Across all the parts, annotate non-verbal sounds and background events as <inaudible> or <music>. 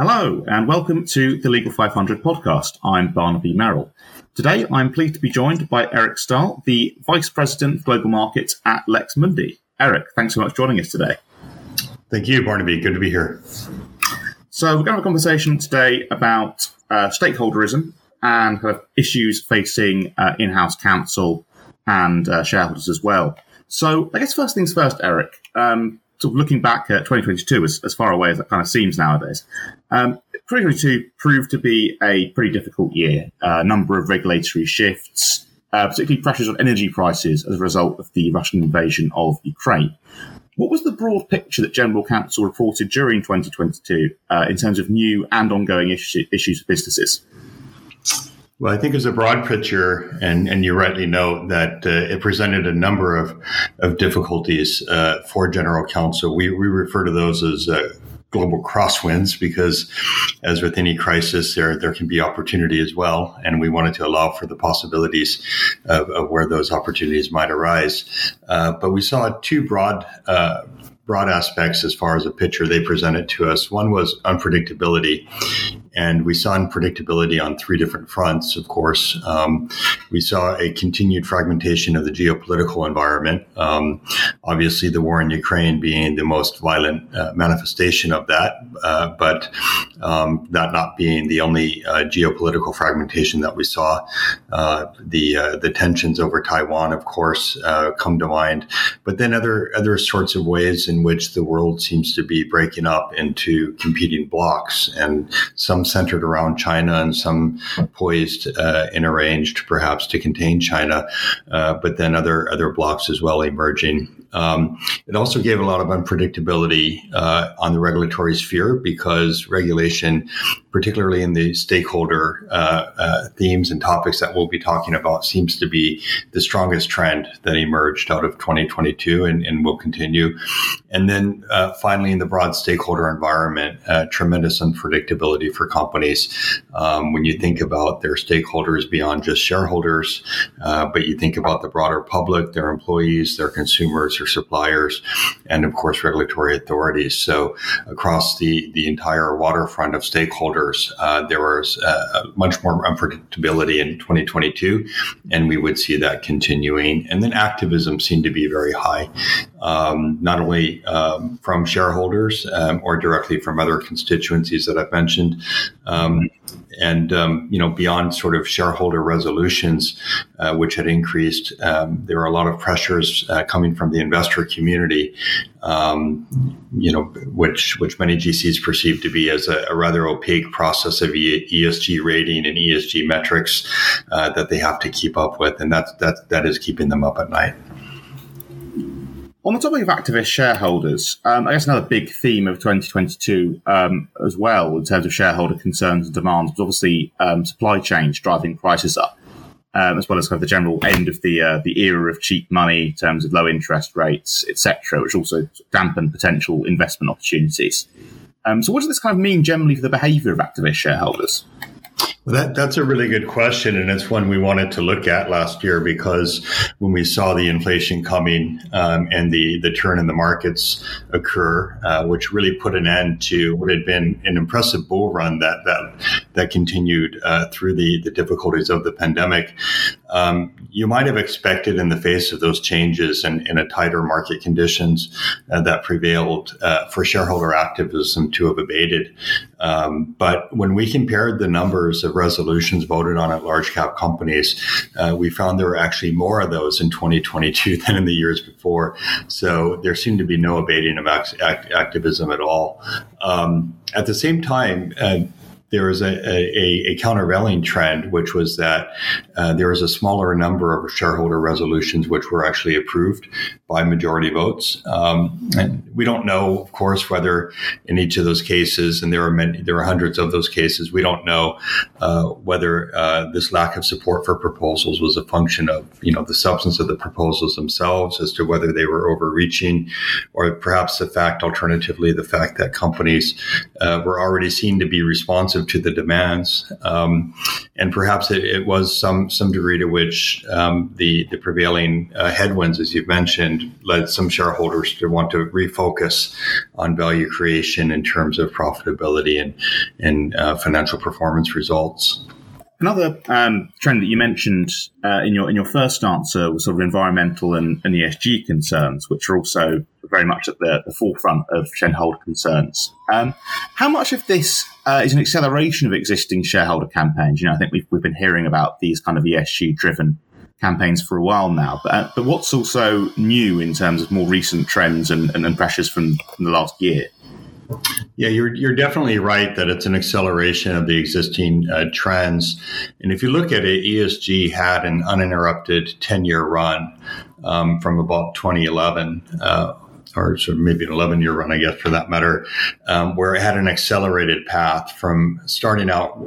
Hello, and welcome to the Legal 500 podcast. I'm Barnaby Merrill. Today, I'm pleased to be joined by Eric Staal, the Vice President of Global Markets at Lex Mundi. Eric, thanks so much for joining us today. Thank you, Barnaby. Good to be here. So, we're going to have a conversation today about uh, stakeholderism and kind of issues facing uh, in house counsel and uh, shareholders as well. So, I guess first things first, Eric. Um, sort of looking back at 2022, as, as far away as that kind of seems nowadays, um, 2022 proved to be a pretty difficult year. A uh, number of regulatory shifts, uh, particularly pressures on energy prices as a result of the Russian invasion of Ukraine. What was the broad picture that General Counsel reported during 2022 uh, in terms of new and ongoing issue, issues for businesses? Well, I think as a broad picture, and, and you rightly note that uh, it presented a number of, of difficulties uh, for general counsel. We, we refer to those as uh, global crosswinds because as with any crisis there there can be opportunity as well and we wanted to allow for the possibilities of, of where those opportunities might arise uh, but we saw two broad uh, broad aspects as far as a picture they presented to us. One was unpredictability, and we saw unpredictability on three different fronts. Of course, um, we saw a continued fragmentation of the geopolitical environment. Um, obviously, the war in Ukraine being the most violent uh, manifestation of that, uh, but um, that not being the only uh, geopolitical fragmentation that we saw. Uh, the uh, the tensions over Taiwan, of course, uh, come to mind, but then other other sorts of ways in which the world seems to be breaking up into competing blocks, and some centered around China and some poised uh, and arranged perhaps to contain China, uh, but then other other blocks as well emerging. Um, it also gave a lot of unpredictability uh, on the regulatory sphere because regulation, particularly in the stakeholder uh, uh, themes and topics that we'll be talking about, seems to be the strongest trend that emerged out of 2022 and, and will continue. And then uh, finally, in the broad stakeholder environment, uh, tremendous unpredictability for companies. Um, when you think about their stakeholders beyond just shareholders, uh, but you think about the broader public, their employees, their consumers, their suppliers, and of course, regulatory authorities. So across the, the entire waterfront of stakeholders, uh, there was uh, much more unpredictability in 2022, and we would see that continuing. And then activism seemed to be very high um, not only um, from shareholders um, or directly from other constituencies that I've mentioned, um, and um, you know beyond sort of shareholder resolutions, uh, which had increased. Um, there are a lot of pressures uh, coming from the investor community, you know, which which many GCs perceive to be as a, a rather opaque process of ESG rating and ESG metrics uh, that they have to keep up with, and that's that that is keeping them up at night. On the topic of activist shareholders, um, I guess another big theme of 2022 um, as well, in terms of shareholder concerns and demands, was obviously um, supply chains driving prices up, um, as well as kind of the general end of the uh, the era of cheap money in terms of low interest rates, etc., which also dampened potential investment opportunities. Um, so, what does this kind of mean generally for the behaviour of activist shareholders? That, that's a really good question. And it's one we wanted to look at last year because when we saw the inflation coming um, and the, the turn in the markets occur, uh, which really put an end to what had been an impressive bull run that, that, that continued uh, through the, the difficulties of the pandemic, um, you might have expected in the face of those changes and in a tighter market conditions uh, that prevailed uh, for shareholder activism to have abated. Um, but when we compared the numbers of resolutions voted on at large cap companies, uh, we found there were actually more of those in 2022 <laughs> than in the years before. So there seemed to be no abating of act- act- activism at all. Um, at the same time, uh, there was a, a, a, countervailing trend, which was that uh, there was a smaller number of shareholder resolutions which were actually approved by majority votes. Um, and we don't know, of course, whether in each of those cases, and there are many, there are hundreds of those cases, we don't know uh, whether uh, this lack of support for proposals was a function of you know the substance of the proposals themselves, as to whether they were overreaching, or perhaps the fact, alternatively, the fact that companies uh, were already seen to be responsive responsive to the demands. Um, and perhaps it, it, was some some degree to which um, the the prevailing uh, headwinds, as you've mentioned, led some shareholders to want to refocus on value creation in terms of profitability and and uh, financial performance results. Another um, trend that you mentioned uh, in your in your first answer was sort of environmental and, and ESG concerns, which are also very much at the, the forefront of shareholder concerns. Um, how much of this uh, is an acceleration of existing shareholder campaigns? You know, I think we've we've been hearing about these kind of ESG driven campaigns for a while now, but uh, but what's also new in terms of more recent trends and, and, and pressures from, from the last year? Yeah, you're you're definitely right that it's an acceleration of the existing uh, trends. And if you look at it, ESG had an uninterrupted 10 year run um, from about 2011. Uh, or sort of maybe an 11 year run, I guess, for that matter, um, where it had an accelerated path from starting out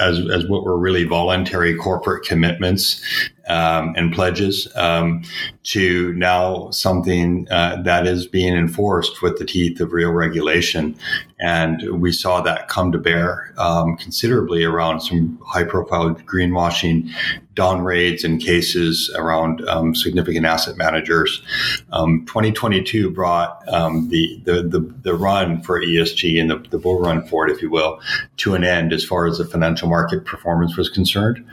as, as what were really voluntary corporate commitments um, and pledges um, to now something uh, that is being enforced with the teeth of real regulation. And we saw that come to bear um, considerably around some high profile greenwashing Dawn raids and cases around um, significant asset managers. Um, 2022 brought um, the, the, the, the, run for ESG and the, the bull run for it, if you will, to an end as far as the financial market performance was concerned.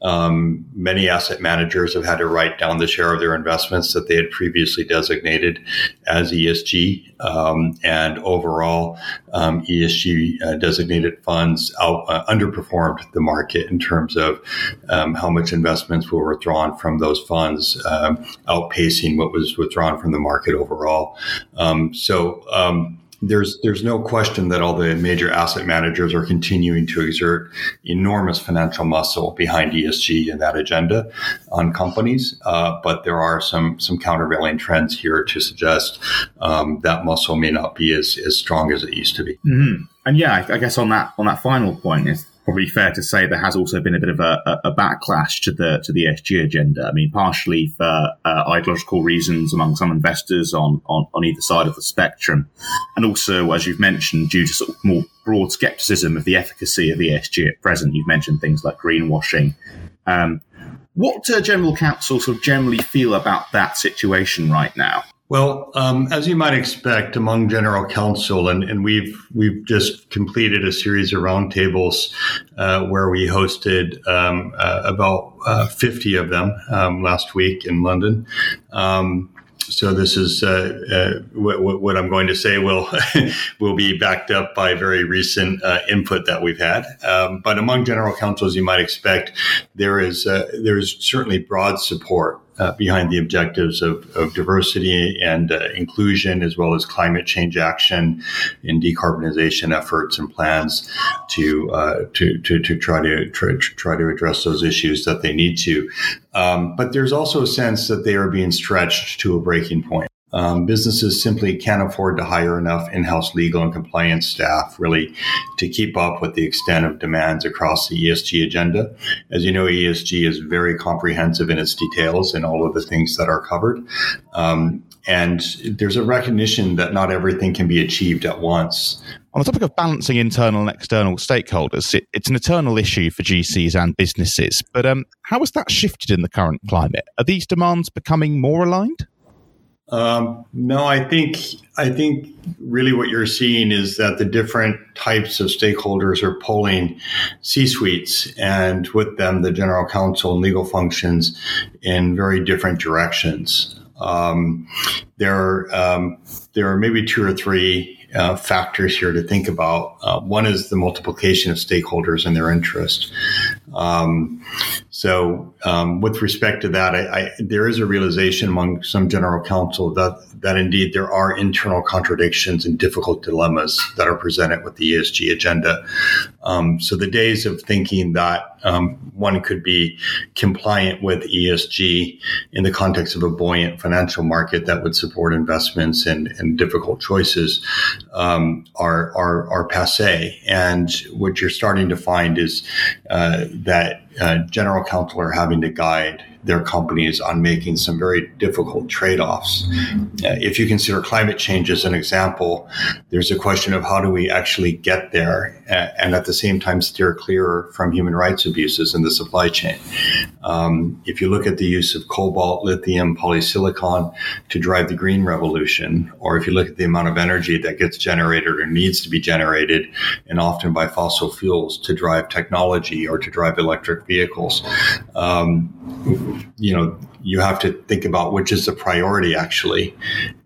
Um, many asset managers have had to write down the share of their investments that they had previously designated as ESG. Um, and overall, um, ESG uh, designated funds out, uh, underperformed the market in terms of how much investments were withdrawn from those funds, um, outpacing what was withdrawn from the market overall. Um, so, there's there's no question that all the major asset managers are continuing to exert enormous financial muscle behind ESG and that agenda on companies. Uh, but there are some some countervailing trends here to suggest um, that muscle may not be as, as strong as it used to be. Mm-hmm. And yeah, I, I guess on that on that final point is probably fair to say there has also been a bit of a, a backlash to the to the ESG agenda. I mean, partially for uh, ideological reasons among some investors on, on, on either side of the spectrum, and also, as you've mentioned, due to sort of more broad skepticism of the efficacy of ESG at present. You've mentioned things like greenwashing. Um, what do general counsel sort of generally feel about that situation right now? Well, um, as you might expect, among general counsel, and, and we've we've just completed a series of roundtables uh, where we hosted um, uh, about uh, fifty of them um, last week in London. Um, so this is uh, uh, what, what, I'm going to say will <laughs> will be backed up by very recent uh, input that we've had. Um, but among general counsel, as you might expect, there is there is certainly broad support uh, behind the objectives of, of diversity and uh, inclusion, as well as climate change action and decarbonization efforts and plans to uh, to, to, to try to try, try, to address those issues that they need to. Um, but there's also a sense that they are being stretched to a breaking point. Um, businesses simply can't afford to hire enough in-house legal and compliance staff really to keep up with the extent of demands across the ESG agenda. As you know, ESG is very comprehensive in its details and all of the things that are covered. Um, and there's a recognition that not everything can be achieved at once. On the topic of balancing internal and external stakeholders, it, it's an eternal issue for GCs and businesses. But um, how has that shifted in the current climate? Are these demands becoming more aligned? Um, no, I think I think really what you're seeing is that the different types of stakeholders are pulling C-suites and with them the general counsel and legal functions in very different directions. Um, there, um, there are maybe two or three uh, factors here to think about. Uh, one is the multiplication of stakeholders and their interest. Um, so, um, with respect to that, I, I, there is a realization among some general counsel that that indeed there are internal contradictions and difficult dilemmas that are presented with the ESG agenda. Um, so, the days of thinking that um, one could be compliant with ESG in the context of a buoyant financial market that would support investments and, and difficult choices um, are, are, are passe. And what you're starting to find is uh, that uh, general counsel are having to guide their companies on making some very difficult trade offs. Uh, if you consider climate change as an example, there's a question of how do we actually get there and at the same time steer clear from human rights abuses in the supply chain. Um, if you look at the use of cobalt, lithium, polysilicon to drive the green revolution, or if you look at the amount of energy that gets generated or needs to be generated, and often by fossil fuels to drive technology or to drive electric vehicles, um, you know, you have to think about which is the priority actually.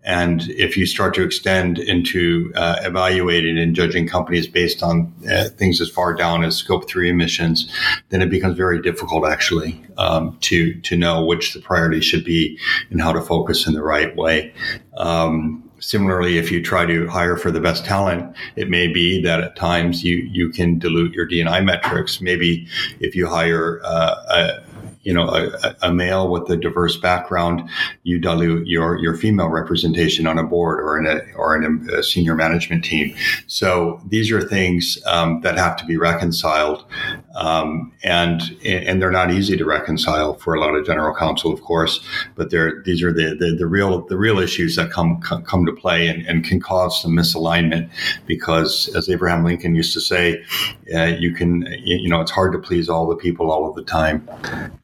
And if you start to extend into uh, evaluating and judging companies based on uh, things as far down as scope three emissions, then it becomes very difficult actually um, to to know which the priority should be and how to focus in the right way. Um, similarly, if you try to hire for the best talent, it may be that at times you you can dilute your DNI metrics. Maybe if you hire uh, a you know a, a, male with a diverse background, you dilute your your female representation on a board or in a or in a, senior management team. So these are things um, that have to be reconciled, um, and and they're not easy to reconcile for a lot of general counsel, of course. But these are the, the, the real the real issues that come come to play and, and can cause some misalignment because, as Abraham Lincoln used to say, uh, you can you know it's hard to please all the people all of the time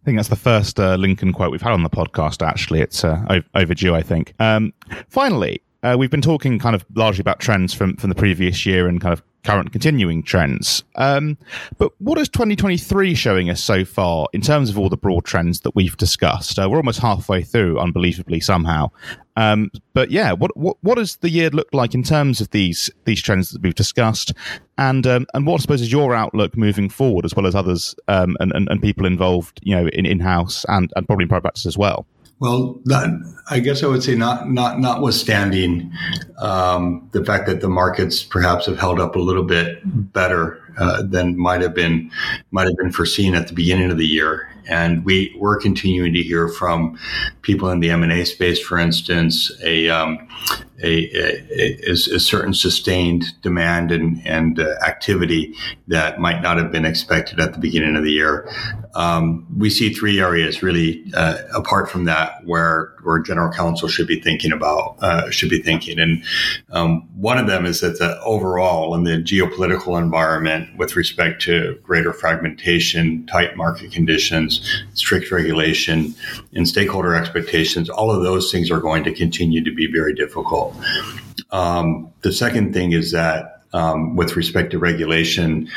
I think that's the first uh, Lincoln quote we've had on the podcast. Actually, it's uh, overdue. I think. Um, finally, uh, we've been talking kind of largely about trends from from the previous year and kind of current continuing trends. Um, but what is 2023 showing us so far in terms of all the broad trends that we've discussed? Uh, we're almost halfway through, unbelievably somehow. Um, but yeah, what, what what does the year look like in terms of these these trends that we've discussed, and um, and what I suppose is your outlook moving forward, as well as others um, and, and, and people involved, you know, in in house and and probably in private practice as well. Well, that, I guess I would say not not notwithstanding um, the fact that the markets perhaps have held up a little bit better uh, than might have been might have been foreseen at the beginning of the year. And we we're continuing to hear from people in the M and A space, for instance, a, um, a, a, a, a, certain sustained demand and and uh, activity that might not have been expected at the beginning of the year. Um, we see three areas really uh, apart from that where where general counsel should be thinking about uh, should be thinking, and um, one of them is that the overall in the geopolitical environment with respect to greater fragmentation, tight market conditions, strict regulation, and stakeholder expectations, all of those things are going to continue to be very difficult. Um, the second thing is that um, with respect to regulation,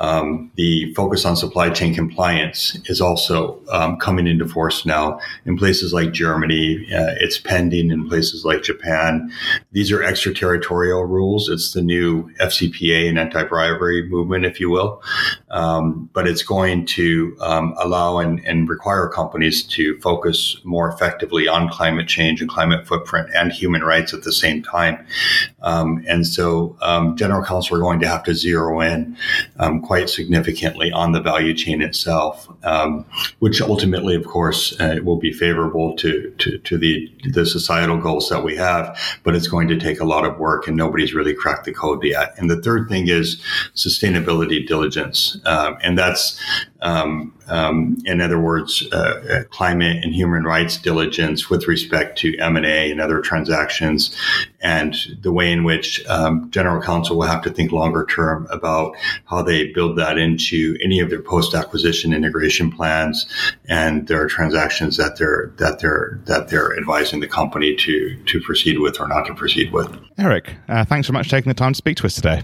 um, the focus on supply chain compliance is also um, coming into force now in places like Germany. Uh, it's pending in places like Japan. These are extraterritorial rules. It's the new FCPA and anti-bribery movement, if you will. Um, but it's going to um, allow and, and, require companies to focus more effectively on climate change and climate footprint and human rights at the same time. Um, and so, general counsel are going to have to zero in quite significantly on the value chain itself, um, which ultimately, of course, uh, will be favorable to, to, to the, the societal goals that we have. But it's going to take a lot of work, and nobody's really cracked the code yet. And the third thing is sustainability diligence, um, and that's um, um, in other words, uh, uh, climate and human rights diligence with respect to M and other transactions, and the way in which um, general counsel will have to think longer term about how they build that into any of their post acquisition integration plans and their transactions that they're that they're that they're advising the company to to proceed with or not to proceed with. Eric, uh, thanks so much for taking the time to speak to us today.